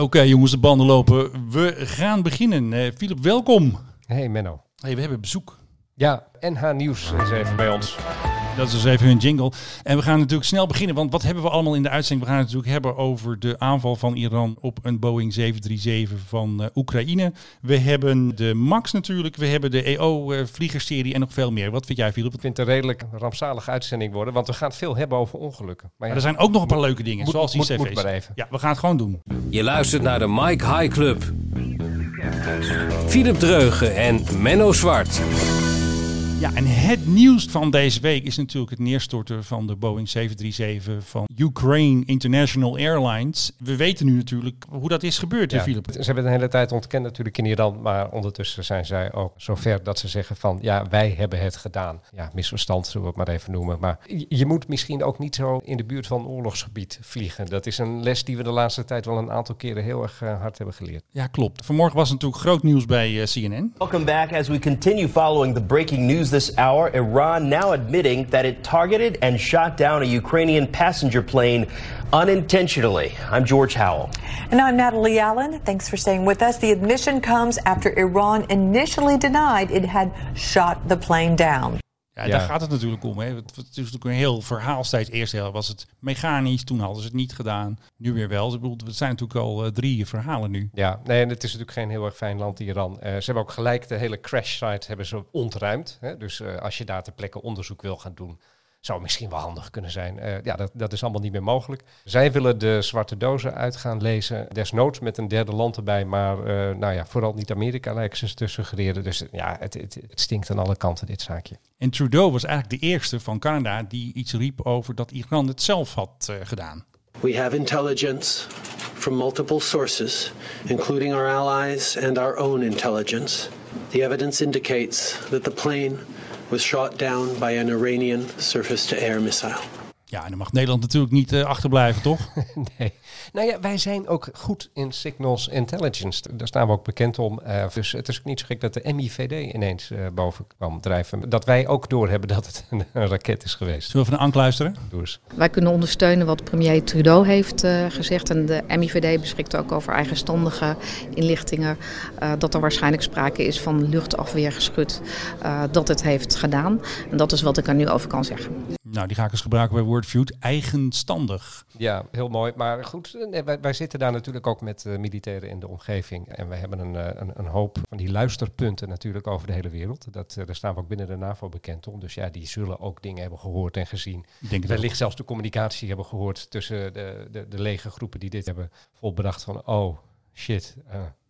Oké jongens, de banden lopen. We gaan beginnen. Eh Philip, welkom. Hey Menno. Hey, we hebben bezoek. Ja, NH Nieuws is even bij ons. Dat is dus even hun jingle. En we gaan natuurlijk snel beginnen, want wat hebben we allemaal in de uitzending? We gaan het natuurlijk hebben over de aanval van Iran op een Boeing 737 van eh, Oekraïne. We hebben de MAX natuurlijk, we hebben de EO-vliegerserie en nog veel meer. Wat vind jij, Philip? Ik vind het een redelijk rampzalige uitzending worden, want we gaan het veel hebben over ongelukken. Maar er zijn ook nog een paar leuke dingen, moet- zoals die moet- cv's. moet maar even. Ja, we gaan het gewoon doen. Je luistert naar de Mike High Club. Philip Dreugen en Menno Zwart. Ja, en het nieuws van deze week is natuurlijk het neerstorten van de Boeing 737 van Ukraine International Airlines. We weten nu natuurlijk hoe dat is gebeurd, ja, Philip? Ze hebben de hele tijd ontkend natuurlijk in Iran, maar ondertussen zijn zij ook zover dat ze zeggen van ja, wij hebben het gedaan. Ja, misverstand zullen we het maar even noemen. Maar je- je moet misschien ook niet zo in de buurt van oorlogsgebied vliegen. Dat is een les die we de laatste tijd wel een aantal keren heel erg eh, hard hebben geleerd. Ja, klopt. Vanmorgen was natuurlijk groot nieuws bij eh, CNN. Welcome back as we continue following the breaking news this hour. Iran now admitting that it targeted and shot down a Ukrainian passenger plane unintentionally. I'm George Howell. And I'm Natalie Allen. Thanks for staying with us. The admission comes after Iran initially denied it had shot the plane down. Ja, Ja. daar gaat het natuurlijk om. Hè. Het is natuurlijk een heel verhaal steeds. Eerst was het mechanisch, toen hadden ze het niet gedaan. Nu weer wel. Ik bedoel, het zijn natuurlijk al eh, drie verhalen nu. Ja, nee, en het is natuurlijk geen heel erg fijn land, Iran. Eh, ze hebben ook gelijk de hele crash site hebben ze ontruimd. Hè? Dus eh, als je daar ter plekke onderzoek wil gaan doen, zou misschien wel handig kunnen zijn. Eh, ja, dat, dat is allemaal niet meer mogelijk. Zij willen de zwarte dozen uit gaan lezen, desnoods met een derde land erbij. Maar eh, nou ja, vooral niet Amerika lijken ze te suggereren. Dus ja, het, het, het stinkt aan alle kanten, dit zaakje. En Trudeau was eigenlijk de eerste van Canada die iets riep over dat Iran het zelf had eh, gedaan. We have intelligence from multiple sources, including our allies and our own intelligence. The evidence indicates that the plane was shot down by an Iranian surface to air missile. Ja, en dan mag Nederland natuurlijk niet eh, achterblijven, toch? Nee. Nou ja, wij zijn ook goed in signals intelligence. Daar staan we ook bekend om. Eh, dus het is ook niet zo gek dat de MIVD ineens eh, boven kwam drijven. Dat wij ook doorhebben dat het een, een raket is geweest. Zullen we van Ank luisteren? Doe eens. Wij kunnen ondersteunen wat premier Trudeau heeft eh, gezegd. En de MIVD beschikt ook over eigenstandige inlichtingen. eh, dat er waarschijnlijk sprake is van luchtafweergeschut uh, dat het heeft gedaan. En dat is wat ik er nu over kan zeggen. Nou, die ga ik eens gebruiken bij Eigenstandig. Ja, heel mooi. Maar goed, wij, wij, zitten daar natuurlijk ook met uh, militairen in de omgeving. En wij hebben een, een, een, hoop van die luisterpunten natuurlijk over de hele wereld. Dat, uh, daar staan we ook binnen de NAVO bekend om. Dus ja, die zullen ook dingen hebben gehoord en gezien. Denk Wellicht zelfs de communicatie hebben gehoord tussen de, de, de legergroepen die dit hebben volbracht van oh shit.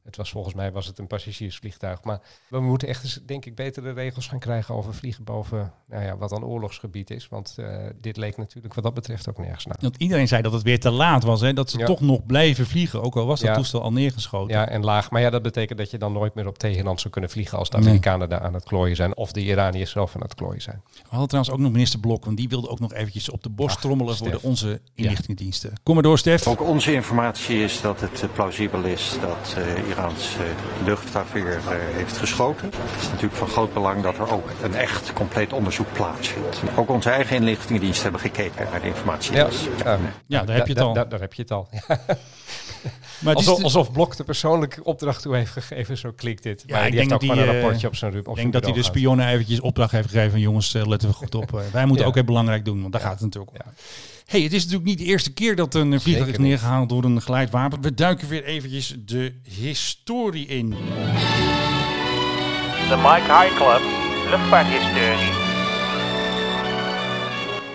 Het was volgens mij was het een passagiersvliegtuig. Maar we moeten echt eens, denk ik, betere regels gaan krijgen over vliegen boven nou ja, wat dan oorlogsgebied is. Want uh, dit leek natuurlijk wat dat betreft ook nergens naar. Want iedereen zei dat het weer te laat was. Hè? Dat ze Ja. toch nog blijven vliegen. Ook al was dat Ja. toestel al neergeschoten. Ja, en laag. Maar ja, dat betekent dat je dan nooit meer op Teheran zou kunnen vliegen als de Nee. Amerikanen daar aan het klooien zijn. Of de Iraniërs zelf aan het klooien zijn. We hadden trouwens ook nog minister Blok. Want die wilde ook nog eventjes op de borst Ach, trommelen voor de, onze inlichtingendiensten. Kom maar door, Stef. Ook onze informatie is dat het eh, plausibel is dat eh Iraans eh, luchtafweer eh, heeft geschoten. Het is natuurlijk van groot belang dat er ook een echt compleet onderzoek plaatsvindt. Ook onze eigen inlichtingendiensten hebben gekeken naar de informatie. Ja, Dus, ja, Ja, daar heb je het al. da- daar heb je het al. Maar Alsof, de- alsof Blok de persoonlijke opdracht toe heeft gegeven, zo klinkt dit. Ja, maar ik die denk heeft ook dat die, een eh, rapportje op zijn, Ik denk dat hij de spionnen eventjes opdracht heeft gegeven van jongens, eh, letten we goed op. Eh, wij moeten Ja. ook even belangrijk doen, want daar gaat het natuurlijk om. Hey, het is natuurlijk niet de eerste keer dat een vliegtuig is neergehaald door een geleidwapen. We duiken weer eventjes de historie in. De Mike High Club, luchtvaarthistorie.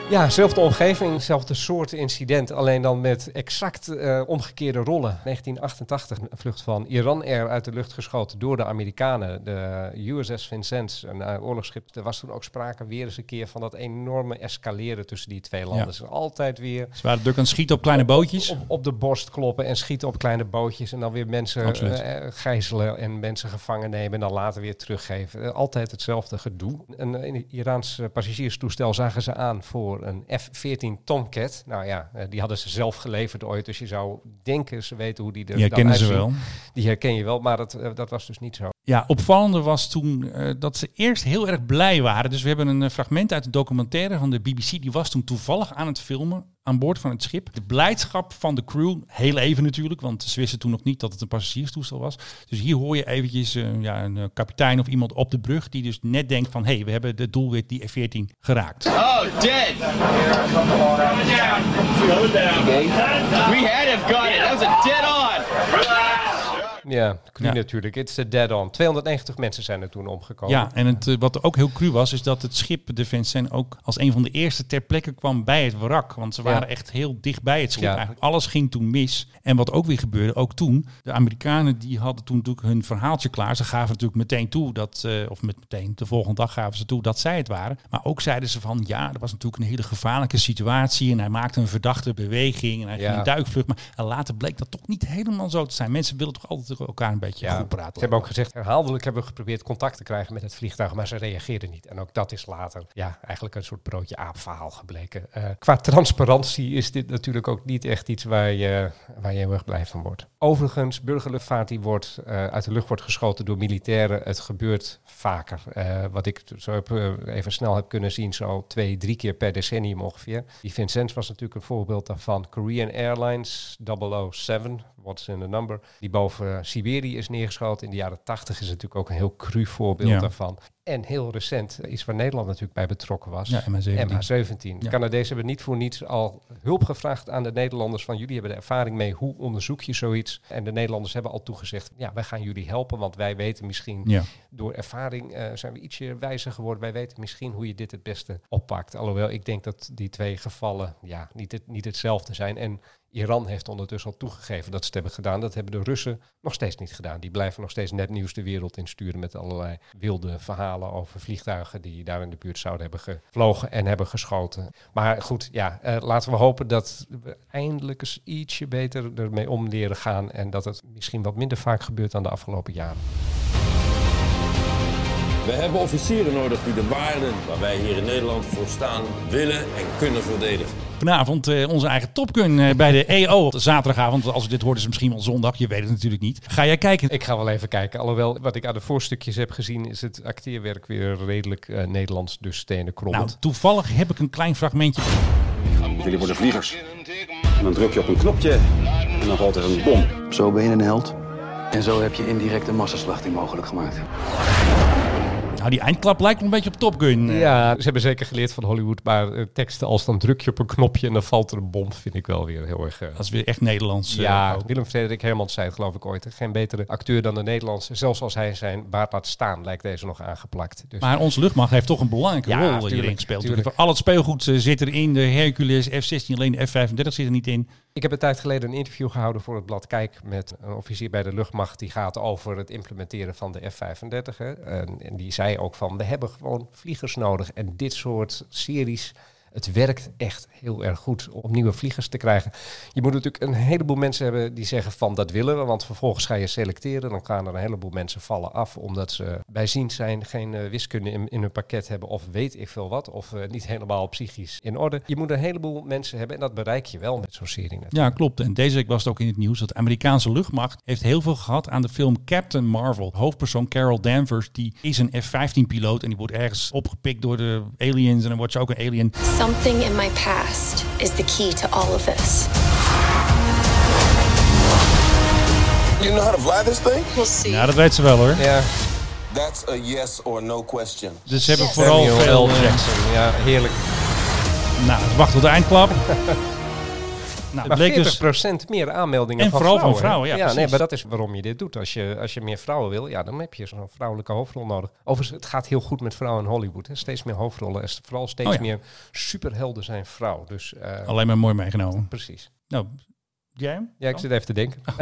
Ja, zelfde omgeving, zelfde soort incident, alleen dan met exact eh, omgekeerde rollen. 1988, een vlucht van Iran Air uit de lucht geschoten door de Amerikanen. De USS Vincennes, een uh, oorlogsschip. Er was toen ook sprake weer eens een keer van dat enorme escaleren tussen die twee landen. Ja. Dus altijd weer Ze waren druk aan schieten op kleine bootjes. op, op de borst kloppen en schieten op kleine bootjes. En dan weer mensen eh, gijzelen en mensen gevangen nemen en dan later weer teruggeven. Eh, altijd hetzelfde gedoe. Een, een Iraans eh, passagierstoestel zagen ze aan voor een F-14 Tomcat. Nou ja, eh, die hadden ze zelf geleverd ooit. Dus je zou denken ze weten hoe die er ze uitzien. wel. Die herken je wel, maar dat, eh, dat was dus niet zo. Ja, opvallende was toen eh, dat ze eerst heel erg blij waren. Dus we hebben een eh, fragment uit een documentaire van de BBC. Die was toen toevallig aan het filmen aan boord van het schip. De blijdschap van de crew, heel even natuurlijk, want ze wisten toen nog niet dat het een passagierstoestel was. Dus hier hoor je eventjes eh, ja, een kapitein of iemand op de brug die dus net denkt van... hé, hey, we hebben de doelwit die F-14 geraakt. Oh, dead. We had him got it. That was a dead on. Ja, cru Ja. natuurlijk. It's a dead on. 290 mensen zijn er toen omgekomen. Ja, en het, eh, wat ook heel cru was, is dat het schip de Vincent ook als een van de eerste ter plekke kwam bij het wrak. Want ze Ja. waren echt heel dicht bij het schip. Ja. Eigenlijk alles ging toen mis. En wat ook weer gebeurde, ook toen, de Amerikanen die hadden toen natuurlijk hun verhaaltje klaar. Ze gaven natuurlijk meteen toe dat, eh, of met meteen de volgende dag gaven ze toe dat zij het waren. Maar ook zeiden ze van, ja, dat was natuurlijk een hele gevaarlijke situatie. En hij maakte een verdachte beweging en hij ging een duikvlucht. Maar later bleek dat toch niet helemaal zo te zijn. Mensen willen toch altijd elkaar een beetje goed praten. Ze hebben ook gezegd, herhaaldelijk hebben we geprobeerd contact te krijgen met het vliegtuig, maar ze reageerden niet. En ook dat is later ja, eigenlijk een soort broodje aap verhaal gebleken. Eh, qua transparantie is dit natuurlijk ook niet echt iets waar je, waar je heel erg blij van wordt. Overigens, burgerluchtvaart die wordt eh, uit de lucht wordt geschoten door militairen. Het gebeurt vaker. Eh, wat ik zo heb, even snel heb kunnen zien, zo twee, drie keer per decennium ongeveer. Die Vincennes was natuurlijk een voorbeeld daarvan. Korean Airlines 007, what's in the number, die boven Siberië is neergeschoten. In de jaren 80 is natuurlijk ook een heel cru voorbeeld Ja. daarvan. En heel recent, iets waar Nederland natuurlijk bij betrokken was. Ja, MH17. MH17. De Ja. Canadezen hebben niet voor niets al hulp gevraagd aan de Nederlanders van jullie hebben de ervaring mee, hoe onderzoek je zoiets? En de Nederlanders hebben al toegezegd, ja, wij gaan jullie helpen, want wij weten misschien Ja. door ervaring eh, zijn we ietsje wijzer geworden. Wij weten misschien hoe je dit het beste oppakt. Alhoewel ik denk dat die twee gevallen ja, niet, het, niet hetzelfde zijn. En Iran heeft ondertussen al toegegeven dat ze het hebben gedaan. Dat hebben de Russen nog steeds niet gedaan. Die blijven nog steeds net nieuws de wereld insturen met allerlei wilde verhalen over vliegtuigen die daar in de buurt zouden hebben gevlogen en hebben geschoten. Maar goed, ja, eh, laten we hopen dat we eindelijk eens ietsje beter ermee om leren gaan en dat het misschien wat minder vaak gebeurt dan de afgelopen jaren. We hebben officieren nodig die de waarden waar wij hier in Nederland voor staan willen en kunnen verdedigen. Vanavond eh, onze eigen Top Gun eh, bij de EO. Zaterdagavond, als u dit hoort is het misschien wel zondag. Je weet het natuurlijk niet. Ga jij kijken? Ik ga wel even kijken. Alhoewel, wat ik aan de voorstukjes heb gezien, is het acteerwerk weer redelijk eh, Nederlands, dus stenen Nou, krommend. toevallig heb ik een klein fragmentje. Jullie worden vliegers. En dan druk je op een knopje en dan valt er een bom. Zo ben je een held. En zo heb je indirect een massaslachting mogelijk gemaakt. Nou, die eindklap lijkt wel een beetje op Top Gun. eh. Ja, ze hebben zeker geleerd van Hollywood, maar eh, teksten als dan druk je op een knopje en dan valt er een bom, vind ik wel weer heel erg... eh, Dat is weer echt Nederlands. ja, ook. Willem Frederik Hermans zei het geloof ik ooit. Geen betere acteur dan de Nederlandse. Zelfs als hij zijn baard laat staan, lijkt deze nog aangeplakt. Dus Maar onze luchtmacht heeft toch een belangrijke Ja, rol tuurlijk, hierin gespeeld. Al het speelgoed zit erin. De Hercules F-16, alleen de F-35 zit er niet in. Ik heb een tijd geleden een interview gehouden voor het blad Kijk met een officier bij de luchtmacht. Die gaat over het implementeren van de F-35. hè. En, en die zei ook van, we hebben gewoon vliegers nodig. En dit soort series, het werkt echt heel erg goed om nieuwe vliegers te krijgen. Je moet natuurlijk een heleboel mensen hebben die zeggen van, dat willen we. Want vervolgens ga je selecteren. Dan gaan er een heleboel mensen vallen af omdat ze bijziend zijn, geen eh, wiskunde in, in hun pakket hebben of weet ik veel wat. Of eh, niet helemaal psychisch in orde. Je moet een heleboel mensen hebben en dat bereik je wel met zo'n serie. natuurlijk. Ja, klopt. En deze week was het ook in het nieuws dat de Amerikaanse luchtmacht heeft heel veel gehad aan de film Captain Marvel. Hoofdpersoon Carol Danvers, die is een F-15-piloot en die wordt ergens opgepikt door de aliens en dan wordt ze ook een alien. Something in my past is the key to all of this. You know how to fly this thing? We'll see. Ja, dat weet ze wel hoor. Ja. That's a yes or no question. Dus ze hebben vooral Samuel veel... L. eh, Jackson, ja, heerlijk. nou, het wacht tot de eindklap. nou, Maar bleek 40% dus... meer aanmeldingen En van vooral van vrouwen. hè? vrouwen, ja, nee, precies. maar dat is waarom je dit doet. Als je, als je meer vrouwen wil, ja, dan heb je zo'n vrouwelijke hoofdrol nodig. Overigens, het gaat heel goed met vrouwen in Hollywood. Hè. Steeds meer hoofdrollen en vooral steeds Oh ja. meer superhelden zijn vrouw. Dus, eh, Alleen maar mooi meegenomen. Precies. Nou, jij? Ja, ik zit even te denken.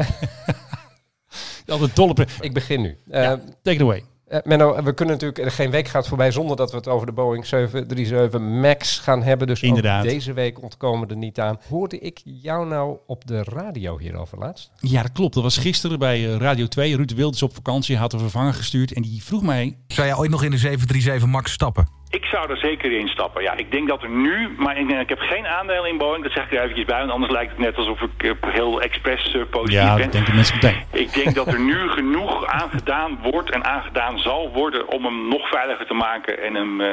Altijd dolle ik begin nu. Ja, Eh, take it away. Eh, Menno, we kunnen natuurlijk, er geen week gaat voorbij zonder dat we het over de Boeing 737 MAX gaan hebben. Dus ook Inderdaad. deze week ontkomen er niet aan. Hoorde ik jou nou op de radio hierover laatst? Ja, dat klopt. Dat was gisteren bij eh, Radio 2. Ruud Wilders op vakantie had een vervanger gestuurd en die vroeg mij... Zou jij ooit nog in de 737 MAX stappen? Ik zou er zeker in stappen. Ja, ik denk dat er nu, maar ik, ik heb geen aandeel in Boeing. Dat zeg ik er eventjes bij, want anders lijkt het net alsof ik eh, heel expres eh, positief Ja, ben. dat denken mensen meteen. Ik denk dat er nu genoeg aangedaan wordt en aangedaan zal worden om hem nog veiliger te maken en hem eh,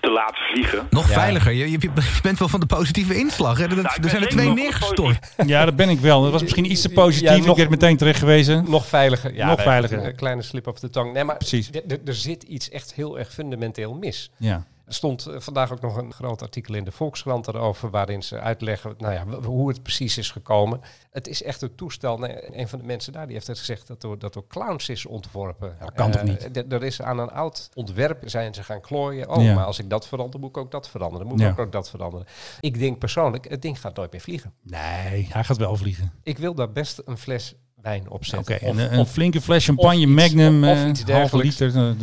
te laten vliegen. Nog veiliger. Je, je bent wel van de positieve inslag. Hè? Dat, Nou, er zijn er twee neergestort. Ja, dat ben ik wel. Dat was misschien iets te positief. Ja, nog- ik werd meteen terecht gewezen. Nog veiliger. Ja, nog veiliger. Een kleine slip of the tongue. Nee, maar Precies. er zit iets echt heel erg fundamenteel mis. Ja. Er stond eh, vandaag ook nog een groot artikel in de Volkskrant erover, waarin ze uitleggen nou ja, hoe het precies is gekomen. Het is echt een toestel. Nee, een van de mensen daar die heeft het gezegd dat door, dat door clowns is ontworpen. dat kan toch Eh, niet? Er is aan een oud ontwerp zijn ze gaan klooien. Oh, Ja. maar als ik dat verander, moet ik ook dat veranderen. Moet ik Ja. ook, ook dat veranderen. Ik denk persoonlijk, het ding gaat nooit meer vliegen. Nee, hij gaat wel vliegen. Ik wil daar best een fles wijn op Oké, zetten. en Of- een, een flinke fles champagne of iets- Magnum, of eh, iets dergelijks. liter.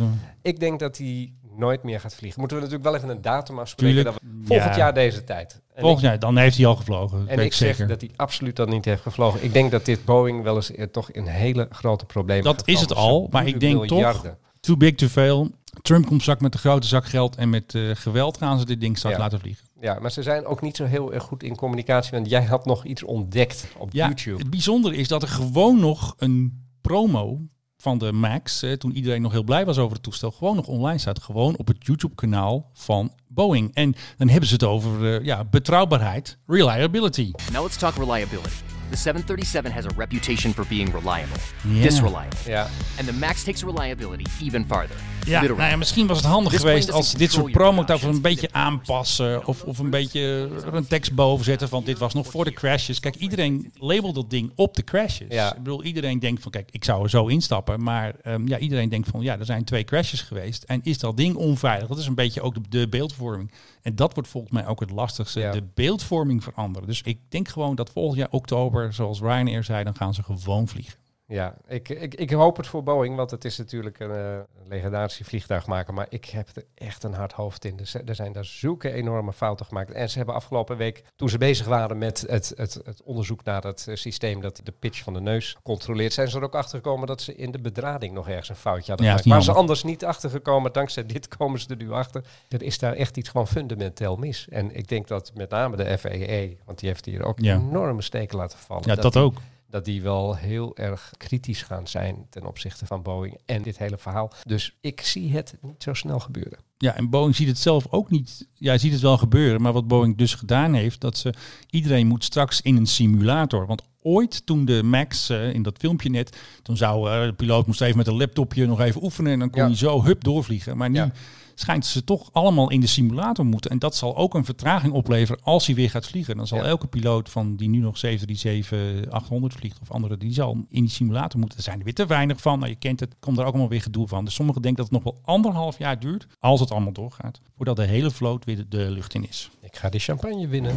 Ik denk dat hij nooit meer gaat vliegen. Moeten we natuurlijk wel even een datum afspreken. Tuurlijk. Dat we, volgend Ja. jaar deze tijd. En Volgend ik- jaar, dan heeft hij al gevlogen. dat En ik zeg dat hij absoluut dan niet heeft gevlogen. Ik denk dat dit Boeing wel eens eh, toch in hele grote problemen Dat is het al, maar ik denk toch, too big to fail. Trump komt straks met een grote zak geld en met eh, geweld gaan ze dit ding straks Ja. laten vliegen. Ja, maar ze zijn ook niet zo heel erg goed in communicatie. Want jij had nog iets ontdekt op Ja, YouTube. het bijzondere is dat er gewoon nog een promo van de Max, eh, toen iedereen nog heel blij was over het toestel, gewoon nog online staat. Gewoon op het YouTube-kanaal van Boeing. En dan hebben ze het over eh, ja, betrouwbaarheid, reliability. Now let's talk reliability. The 737 has a reputation for being reliable, disreliable. Ja. And the MAX takes reliability even farther. Ja, Literally. nou ja, misschien was het handig This geweest als dit soort promo we een beetje aanpassen. Of, of een beetje er een tekst boven zetten van dit was nog voor de crashes. Kijk, iedereen labelt dat ding op de crashes. Ja. Ik bedoel, iedereen denkt van kijk, ik zou er zo instappen. Maar ehm, ja, iedereen denkt van ja, er zijn twee crashes geweest. En is dat ding onveilig? Dat is een beetje ook de, de beeldvorming. En dat wordt volgens mij ook het lastigste. Ja. De beeldvorming veranderen. Dus ik denk gewoon dat volgend jaar oktober, zoals Ryanair zei, dan gaan ze gewoon vliegen. Ja, ik, ik, ik hoop het voor Boeing, want het is natuurlijk een uh, legendarische vliegtuigmaker. Maar ik heb er echt een hard hoofd in. Dus er zijn daar zulke enorme fouten gemaakt. En ze hebben afgelopen week, toen ze bezig waren met het, het, het onderzoek naar het uh, systeem dat de pitch van de neus controleert, zijn ze er ook achter gekomen dat ze in de bedrading nog ergens een foutje hadden Ja, gemaakt. Waar ze anders niet achter gekomen. Dankzij dit komen ze er nu achter. Er is daar echt iets gewoon fundamenteel mis. En ik denk dat met name de FAA, want die heeft hier ook Ja. enorme steken laten vallen. Ja, dat ook. Dat die wel heel erg kritisch gaan zijn ten opzichte van Boeing en dit hele verhaal. Dus ik zie het niet zo snel gebeuren. Ja, en Boeing ziet het zelf ook niet. Ja, ziet het wel gebeuren. Maar wat Boeing dus gedaan heeft, dat ze iedereen moet straks in een simulator. Want ooit toen de Max, eh, in dat filmpje net, toen zou eh, de piloot moest even met een laptopje nog even oefenen en dan kon Ja. hij zo hup doorvliegen. Maar nu Ja. Schijnt ze toch allemaal in de simulator moeten. En dat zal ook een vertraging opleveren als hij weer gaat vliegen. Dan zal Ja. elke piloot van die nu nog 737-800 vliegt of andere, die zal in die simulator moeten. Er zijn er weer te weinig van. Nou, je kent het, komt er ook allemaal weer gedoe van. Dus sommigen denken dat het nog wel anderhalf jaar duurt, als het allemaal doorgaat, voordat de hele vloot weer de, de lucht in is. Ik ga die champagne winnen.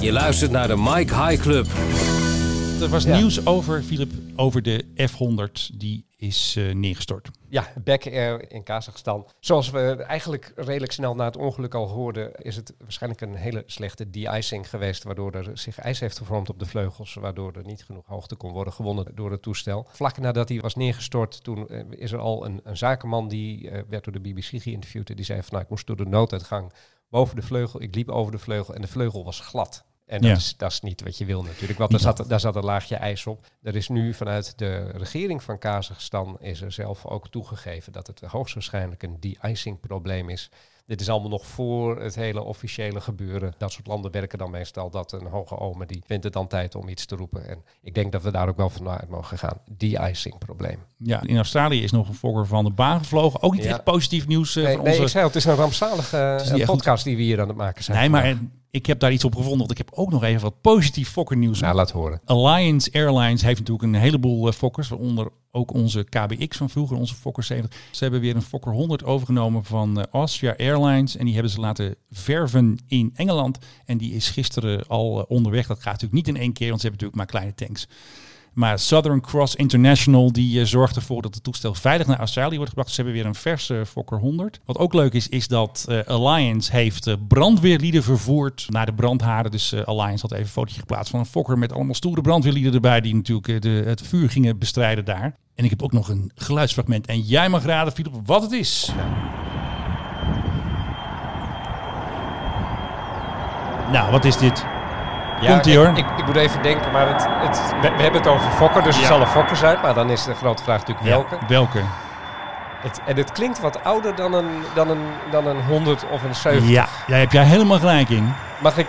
Je luistert naar de Mike High Club. Er was Ja. nieuws over, Philip, over de F100. Die is eh, neergestort. Ja, Back Air in Kazachstan. Zoals we eigenlijk redelijk snel na het ongeluk al hoorden, is het waarschijnlijk een hele slechte de-icing geweest, waardoor er zich ijs heeft gevormd op de vleugels, waardoor er niet genoeg hoogte kon worden gewonnen door het toestel. Vlak nadat hij was neergestort, toen eh, is er al een, een zakenman die eh, werd door de BBC geïnterviewd en die zei van nou, ik moest door de nooduitgang boven de vleugel, ik liep over de vleugel en de vleugel was glad. En dat, Ja. is, dat is niet wat je wil natuurlijk, want daar zat, daar zat een laagje ijs op. Er is nu vanuit de regering van Kazachstan is er zelf ook toegegeven dat het hoogstwaarschijnlijk een de-icing probleem is. Dit is allemaal nog voor het hele officiële gebeuren. Dat soort landen werken dan meestal dat een hoge ome die vindt het dan tijd om iets te roepen. En ik denk dat we daar ook wel vanuit mogen gaan. De-icing probleem. Ja, in Australië is nog een Fokker van de baan gevlogen. Ook niet Ja. echt positief nieuws. eh, Nee, nee, onze... ik zei het is een rampzalige eh, echt podcast die we hier aan het maken zijn. Nee, maar ik heb daar iets op gevonden. Want ik heb ook nog even wat positief Fokker nieuws. Nou, laat horen. Alliance Airlines heeft natuurlijk een heleboel eh, Fokkers, waaronder ook onze KBX van vroeger, onze Fokker 70. Ze hebben weer een Fokker 100 overgenomen van eh, Austria Airlines en die hebben ze laten verven in Engeland. En die is gisteren al eh, onderweg. Dat gaat natuurlijk niet in één keer, want ze hebben natuurlijk maar kleine tanks. Maar Southern Cross International die eh, zorgt ervoor dat het toestel veilig naar Australië wordt gebracht. Ze hebben weer een verse Fokker 100. Wat ook leuk is, is dat eh, Alliance heeft eh, brandweerlieden vervoerd naar de brandhaarden. Dus Alliance had even een fotootje geplaatst van een Fokker met allemaal stoere brandweerlieden erbij. Die natuurlijk de, het vuur gingen bestrijden daar. En ik heb ook nog een geluidsfragment. En jij mag raden, Philip, wat het is. Nou, wat is dit? Ja, Komt ie hoor. Ik, ik moet even denken, maar het, het, we, we hebben het over Fokker, dus het zal een Fokker zijn. Maar dan is de grote vraag natuurlijk welke. welke? Het, en het klinkt wat ouder dan een, dan een, dan een 100 of een 70. Ja, daar heb jij helemaal gelijk in. Mag ik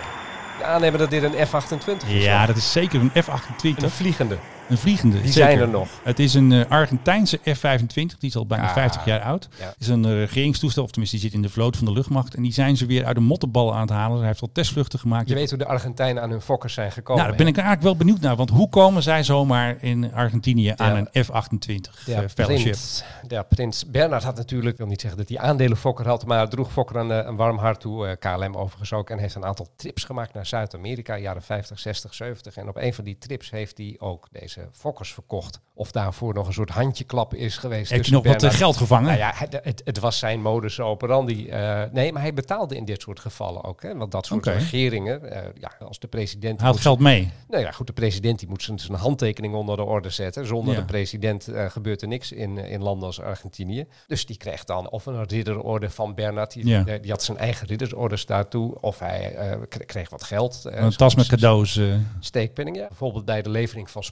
aannemen dat dit een F-28 is? Ja, dat is zeker een F-28. Een vliegende. Een vliegende. Die zeker. zijn er nog. Het is een eh, Argentijnse F-25. Die is al bijna Ah, 50 jaar oud. ja. Is een eh, regeringstoestel, of tenminste die zit in de vloot van de luchtmacht. En die zijn ze weer uit de mottenballen aan het halen. Hij heeft al testvluchten gemaakt. Je weet hoe de Argentijnen aan hun Fokkers zijn gekomen. nou, daar ben ik eigenlijk wel benieuwd naar. Want hoe komen zij zomaar in Argentinië aan een F-28 Ja, eh, fellowship? prins, ja, prins Bernhard had natuurlijk, ik wil niet zeggen dat hij aandelen Fokker had, maar droeg Fokker een, eh, een warm hart toe. KLM overigens ook. En heeft een aantal trips gemaakt naar Zuid-Amerika, jaren 50, 60, 70. En op een van die trips heeft hij ook deze Fokkers verkocht. Of daarvoor nog een soort handjeklap is geweest. Heeft nog wat, eh, geld gevangen? Nou ja, het, het, was zijn modus operandi. eh nee, maar hij betaalde in dit soort gevallen ook. Hè, want dat soort regeringen, eh, ja, als de president... Moet- geld mee. nou ja, goed, de president die moet zijn, zijn handtekening onder de orde zetten. Zonder Ja. de president eh, gebeurt er niks in, in landen als Argentinië. Dus die kreeg dan of een ridderorde van Bernard. Die, Ja. eh, die had zijn eigen ridderorders daartoe. Of hij eh, kreeg wat geld. eh, Een tas met cadeaus. eh. Steekpenning, ja. Bijvoorbeeld bij de levering van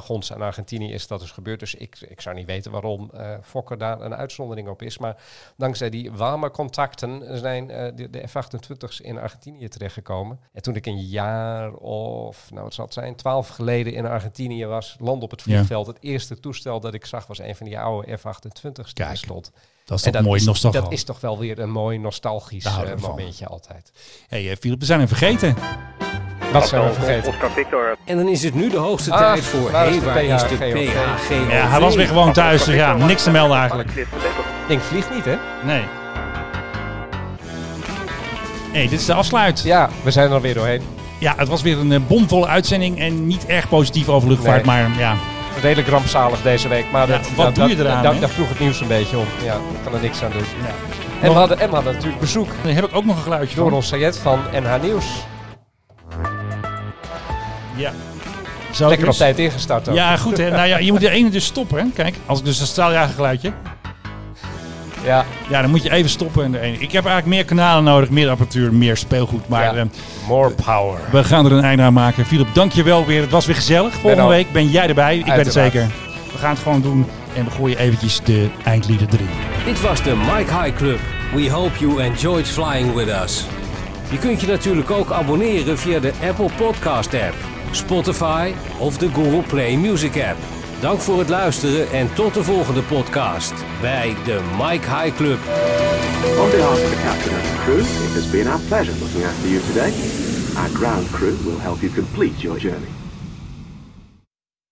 spoorwegwagons aan Argentinië is dat dus gebeurd. Dus ik, ik zou niet weten waarom eh Fokker daar een uitzondering op is. Maar dankzij die warme contacten zijn eh, de, de F-28's in Argentinië terechtgekomen. En toen ik een jaar of, nou het zal het zijn, twaalf geleden in Argentinië was, land op het Ja. vliegveld. Het eerste toestel dat ik zag was een van die oude F-28's die er stond. dat is En toch mooi is, nostalgie. Dat is toch wel weer een mooi nostalgisch eh, momentje altijd. hey, Philip, we zijn hem vergeten. Wat zijn we vergeten? En dan is het nu de hoogste Ah, tijd voor... waar is Hé, de waar is de? Ja, hij was weer gewoon thuis. Dus ja, niks te melden eigenlijk. Ding vliegt niet, hè? Nee. hey, dit is de afsluit. Ja, we zijn er weer doorheen. Ja, het was weer een eh, bomvolle uitzending en niet erg positief over luchtvaart, Nee. maar ja. Redelijk rampzalig deze week. Maar Ja, dat, wat dat, doe je dat- eraan, dat-? Daar vroeg het nieuws een beetje om. Ja, ik kan er niks aan doen. Ja. En, we hadden, en we hadden natuurlijk bezoek Daar heb ik ook nog een geluidje door van. ons Sayed van NH Nieuws. Ja. Zo Lekker dus. op tijd ingestart ook. Ja, goed. Hè? Nou ja, je moet de ene dus stoppen. Hè? Kijk, als ik dus een straaljager geluidje. Ja. Ja, dan moet je even stoppen. En de ene. Ik heb eigenlijk meer kanalen nodig, meer apparatuur, meer speelgoed. Maar Ja. eh, More power. we gaan er een einde aan maken. Philip, dank je wel weer. Het was weer gezellig. Volgende week ben jij erbij. Ik ben het zeker. We gaan het gewoon doen. En we gooien eventjes de eindlieden erin. Dit was de Mike High Club. We hope you enjoyed flying with us. Je kunt je natuurlijk ook abonneren via de Apple Podcast app, Spotify of de Google Play Music app. Dank voor het luisteren en tot de volgende podcast bij de Mike High Club. On behalf of the captain and crew, it has been our pleasure looking after you today. Our ground crew will help you complete your journey.